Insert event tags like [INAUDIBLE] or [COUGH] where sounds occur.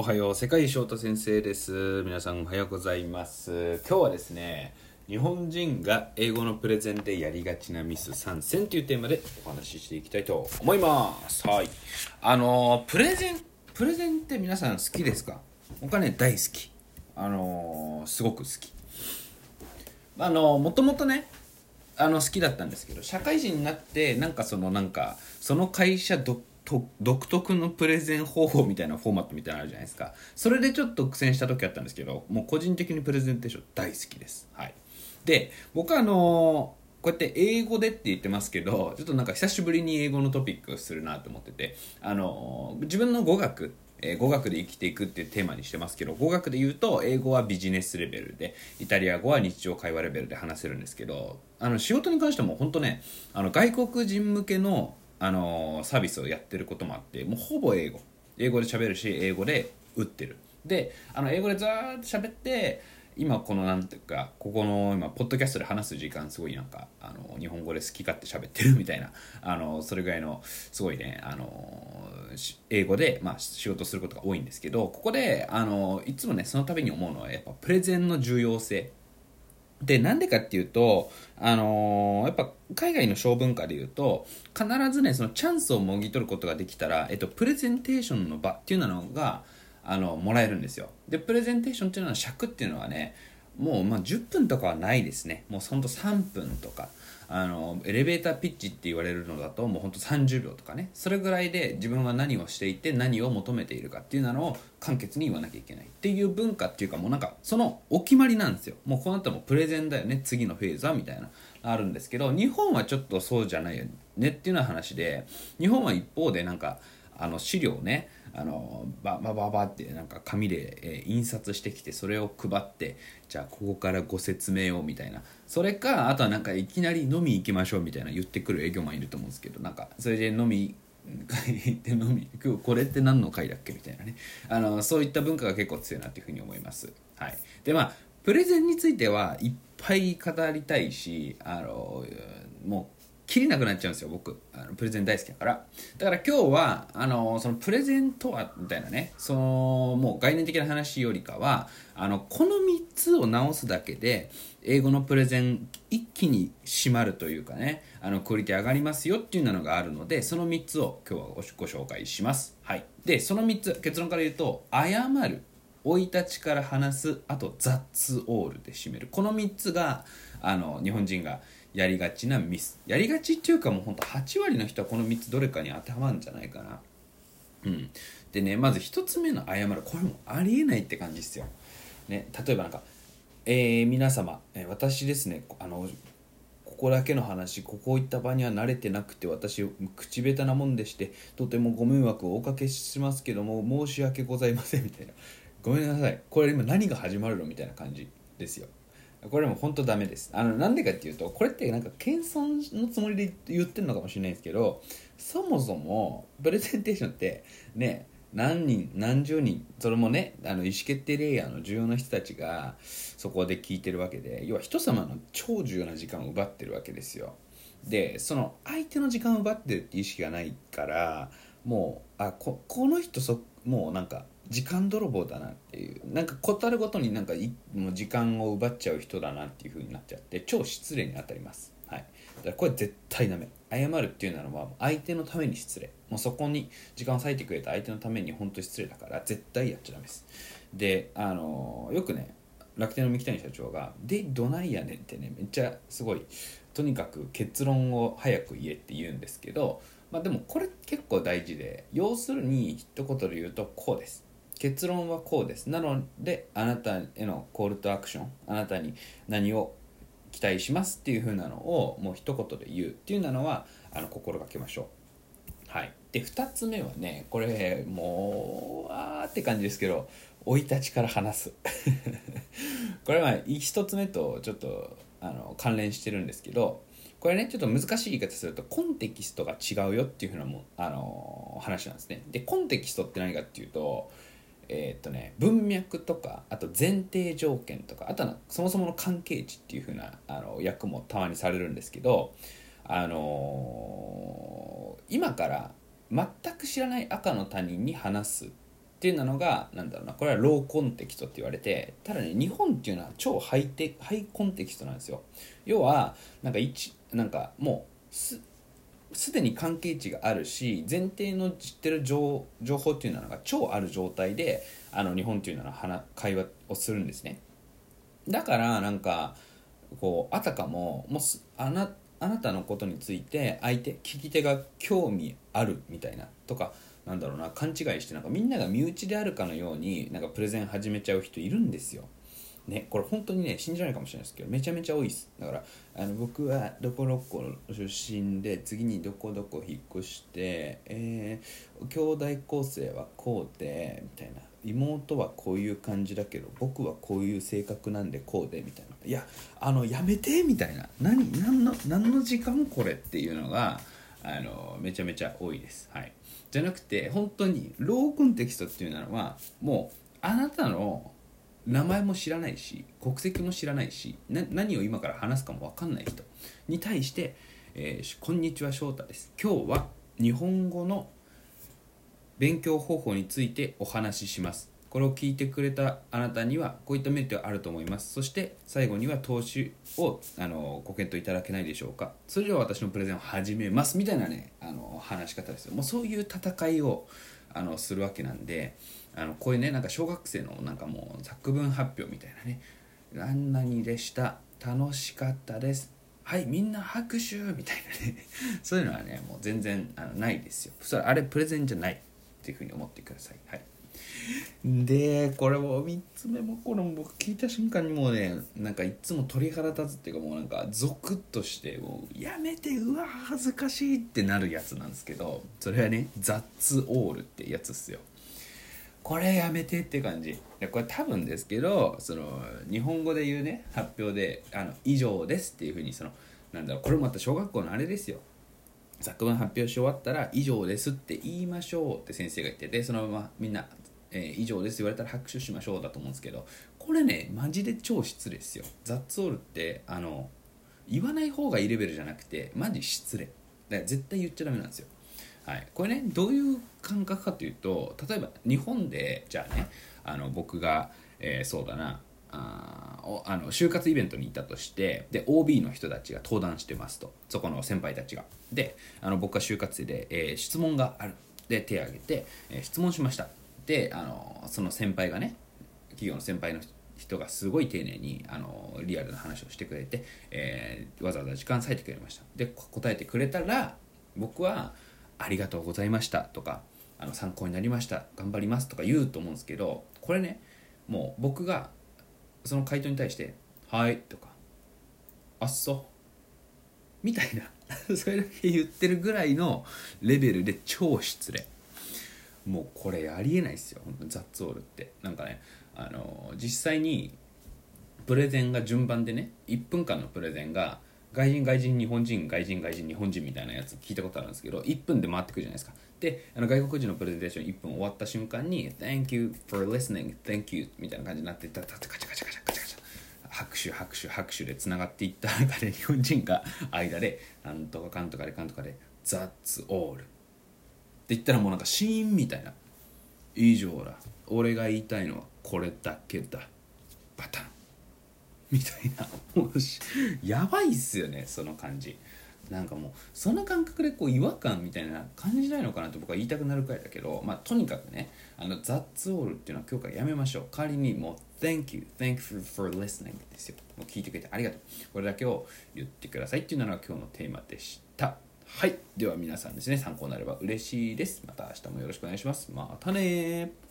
おはよう世界翔太先生です。皆さんおはようございます。今日はですね日本人が英語のプレゼンでやりがちなミス3選というテーマでお話ししていきたいと思います。はい。あのプレゼンプレゼンって皆さん好きですか？僕はね大好き。あのすごく好き。あのもともとねあの好きだったんですけど社会人になってなんかそのなんかその会社独と独特のプレゼン方法みたいなフォーマットみたいなのあるじゃないですか。それでちょっと苦戦した時あったんですけどもう個人的にプレゼンテーション大好きです。はい。で僕はあのこうやって英語でって言ってますけどちょっとなんか久しぶりに英語のトピックをするなと思っててあの自分の語学え、語学で生きていくっていうテーマにしてますけど語学で言うと英語はビジネスレベルでイタリア語は日常会話レベルで話せるんですけどあの仕事に関しても本当ねあの外国人向けのあのサービスをやってることもあってもうほぼ英語。英語で喋るし英語で打ってる。であの英語でずーっと喋って今このなんていうかここの今ポッドキャストで話す時間すごいなんかあの日本語で好き勝手喋ってるみたいなあのそれぐらいのすごいねあの英語で、まあ、仕事することが多いんですけどここであのいつもねその度に思うのはやっぱプレゼンの重要性。で、なんでかっていうと、あのー、やっぱ海外の小文化で言うと、必ずね、そのチャンスをもぎ取ることができたら、えっと、プレゼンテーションの場っていうのが、あの、もらえるんですよ。で、プレゼンテーションっていうのは尺っていうのはね、もう、まあ、10分とかはないですね。もうほんと3分とか。あのエレベーターピッチって言われるのだともうほんと30秒とかね。それぐらいで自分は何をしていて何を求めているかっていうのを簡潔に言わなきゃいけない。っていう文化っていうかもうなんかそのお決まりなんですよ。もうこうなったらもプレゼンだよね。次のフェーズはみたいなあるんですけど日本はちょっとそうじゃないよね。っていうような話で日本は一方でなんかあの資料をねあのババババってなんか紙で、えー、印刷してきてそれを配ってじゃあここからご説明をみたいな。それかあとはなんかいきなり飲み行きましょうみたいな言ってくる営業マンいると思うんですけどなんかそれで飲み [LAUGHS] 行って飲み今日これって何の回だっけみたいなね。あのそういった文化が結構強いなっていうふうに思います。はい。でまあプレゼンについてはいっぱい語りたいしあのもう切りなくなっちゃうんですよ僕。あのプレゼン大好きだから。だから今日はあのそのプレゼンとはみたいなね。そのもう概念的な話よりかはあのこの3つを直すだけで英語のプレゼン一気に締まるというかね。あのクオリティ上がりますよっていうのがあるのでその3つを今日はご紹介します。はい。でその3つ結論から言うと謝る。生い立ちから話す。あと雑オールで締める。この3つがあの日本人がやりがちなミス。やりがちっていうかもうほんと8割の人はこの3つどれかに当てはまるんじゃないかな。うん。でねまず1つ目の謝る。これもありえないって感じですよ、ね、例えばなんか「えー、皆様、えー、私ですね。あのここだけの話ここ行った場には慣れてなくて私口下手なもんでしてとてもご迷惑をおかけしますけども申し訳ございません」みたいな「ごめんなさい。これ今何が始まるの?」みたいな感じですよ。これも本当ダメです。あのなんでかっていうとこれってなんか謙遜のつもりで言ってるのかもしれないですけどそもそもプレゼンテーションってね何人何十人それもねあの意思決定レイヤーの重要な人たちがそこで聞いてるわけで要は人様の超重要な時間を奪ってるわけですよ。でその相手の時間を奪ってるって意識がないからもうあここの人そもうなんか時間泥棒だなっていう。なんか断るごとになんかもう時間を奪っちゃう人だなっていう風になっちゃって超失礼に当たります。はい。だからこれ絶対ダメ。謝るっていうのは相手のために失礼。もうそこに時間を割いてくれた相手のために本当に失礼だから絶対やっちゃダメです。であのよくね楽天の三木谷社長が「でどないやねん」ってねめっちゃすごいとにかく結論を早く言えって言うんですけどまあでもこれ結構大事で要するに一言で言うとこうです。結論はこうです。なのであなたへのコールトアクション。あなたに何を期待しますっていう風なのをもう一言で言うっていうのはあの心がけましょう。はい。で2つ目はねこれもうあーって感じですけど生い立ちから話す。[LAUGHS] これは1つ目とちょっとあの関連してるんですけどこれねちょっと難しい言い方するとコンテキストが違うよっていうふうなもあの話なんですね。でコンテキストって何かっていうとえー、っとね文脈とかあと前提条件とかあとはそもそもの関係値っていう風なあの役もたまにされるんですけどあのー、今から全く知らない赤の他人に話すっていうのがなんだろうなこれはローコンテキストって言われてただね日本っていうのは超ハイテハイコンテキストなんですよ。要はなんか一なんかもうすすでに関係値があるし前提の知ってる情情報っていうのが超ある状態であの日本っていうのは会話をするんですねだからなんかこうあたかももうあなあなたのことについて相手聞き手が興味あるみたいなとかなんだろうな勘違いしてなんかみんなが身内であるかのようになんかプレゼン始めちゃう人いるんですよ。ね、これ本当にね信じられないかもしれないですけどめちゃめちゃ多いです。だからあの僕はどこどこ出身で次にどこどこ引っ越してえー、兄弟構成はこうでみたいな。妹はこういう感じだけど僕はこういう性格なんでこうでみたいな。いやあのやめてみたいな。何何の何の時間これっていうのがあのめちゃめちゃ多いです。はい。じゃなくて本当にローコンテキストっていうのはもうあなたの名前も知らないし国籍も知らないし何を今から話すかも分かんない人に対して「えー、こんにちは翔太です。今日は日本語の勉強方法についてお話しします。これを聞いてくれたあなたにはこういったメリットがあると思います。そして最後には投資をあのご検討いただけないでしょうか。それでは私のプレゼンを始めますみたいなねあの話し方ですよ。もうそういう戦いをあのするわけなんであのこういうねなんか小学生のなんかもう作文発表みたいなね「あんなにでした楽しかったです」はいみんな拍手みたいなね。[LAUGHS] そういうのはねもう全然あのないですよ。それあれプレゼンじゃないっていうふうに思ってください。はい、でこれも3つ目もこれも僕聞いた瞬間にもうねなんかいつも鳥肌立つっていうかもうなんかゾクッとしてもうやめてうわ恥ずかしいってなるやつなんですけどそれはねザッツオールってやつっすよ。これやめてって感じ。でこれ多分ですけどその日本語で言うね発表で「あの以上です」っていうふうにそのなんだろうこれもまた小学校のあれですよ。作文発表し終わったら「以上です」って言いましょうって先生が言っててそのままみんな「えー、以上です」言われたら拍手しましょうだと思うんですけどこれねマジで超失礼ですよ。ザッツオールってあの言わない方がいいレベルじゃなくてマジ失礼。だから絶対言っちゃダメなんですよ。はい、これねどういう感覚かというと例えば日本でじゃあねあの僕が、えー、そうだなああの就活イベントに行ったとしてで OB の人たちが登壇してますと。そこの先輩たちが。であの僕は就活生で、えー、質問がある。で手を挙げて、えー、質問しました。であのその先輩がね企業の先輩の人がすごい丁寧にあのリアルな話をしてくれて、えー、わざわざ時間割いてくれました。で答えてくれたら僕は「ありがとうございました」とかあの参考になりました頑張りますとか言うと思うんですけどこれねもう僕がその回答に対して「はい」とか「あっそ」みたいな [LAUGHS] それだけ言ってるぐらいのレベルで超失礼。もうこれありえないですよザッツオールって。なんかねあの実際にプレゼンが順番でね1分間のプレゼンが外人外人日本人外人外人日本人みたいなやつ聞いたことあるんですけど1分で回ってくるじゃないですか。であの外国人のプレゼンテーション1分終わった瞬間に Thank you for listening Thank you みたいな感じになってたたたカチャカチャカチャカチャカチャ。拍手拍手拍手でつながっていった中で日本人が間でなんとかかんとかでかんとかで That's all. って言ったらもうなんかシーンみたいな。以上だ。俺が言いたいのはこれだけだ。バタン。みたいなもうやばいっすよねその感じ。なんかもうその感覚でこう違和感みたいな感じないのかなって僕は言いたくなるくらいだけど、まあ、とにかくねあのザッツオールっていうのは今日からやめましょう。代わりにもう Thank you thank you for listening ですよ。もう聞いてくれてありがとう。これだけを言ってくださいっていうのが今日のテーマでした。はい。では皆さんですね参考になれば嬉しいです。また明日もよろしくお願いします。またね